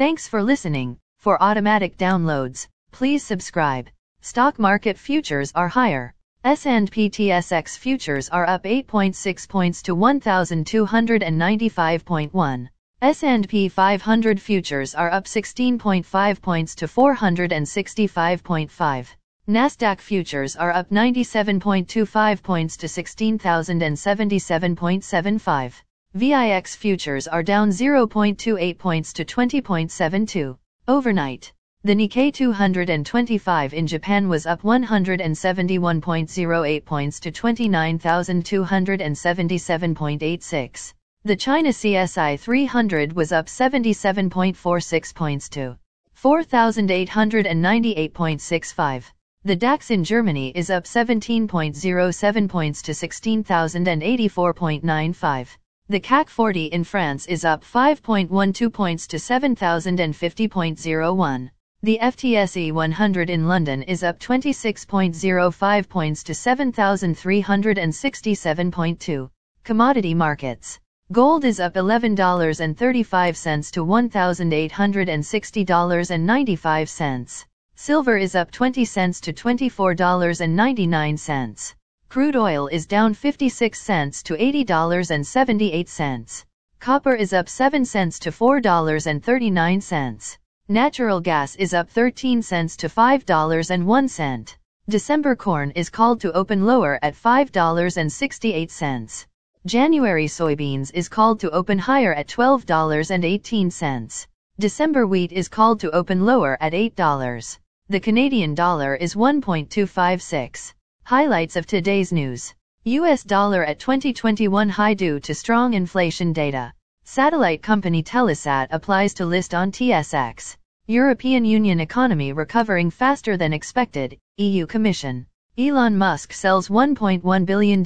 Thanks for listening. For automatic downloads, please subscribe. Stock market futures are higher. S&P TSX futures are up 8.6 points to 1295.1. S&P 500 futures are up 16.5 points to 465.5. Nasdaq futures are up 97.25 points to 16,077.75. VIX futures are down 0.28 points to 20.72. Overnight, the Nikkei 225 in Japan was up 171.08 points to 29,277.86. The China CSI 300 was up 77.46 points to 4,898.65. The DAX in Germany is up 17.07 points to 16,084.95. The CAC 40 in France is up 5.12 points to 7,050.01. The FTSE 100 in London is up 26.05 points to 7,367.2. Commodity markets. Gold is up $11.35 to $1,860.95. Silver is up 20 cents to $24.99. Crude oil is down 56 cents to $80.78. Copper is up 7 cents to $4.39. Natural gas is up 13 cents to $5.01. December corn is called to open lower at $5.68. January soybeans is called to open higher at $12.18. December wheat is called to open lower at $8. The Canadian dollar is 1.256. Highlights of today's news. US dollar at 2021 high due to strong inflation data. Satellite company Telesat applies to list on TSX. European Union economy recovering faster than expected, EU Commission. Elon Musk sells $1.1 billion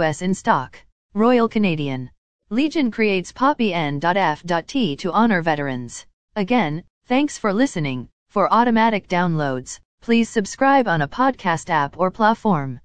US in stock. Royal Canadian. Legion creates Poppy N.F.T to honor veterans. Again, thanks for listening. For automatic downloads, please subscribe on a podcast app or platform.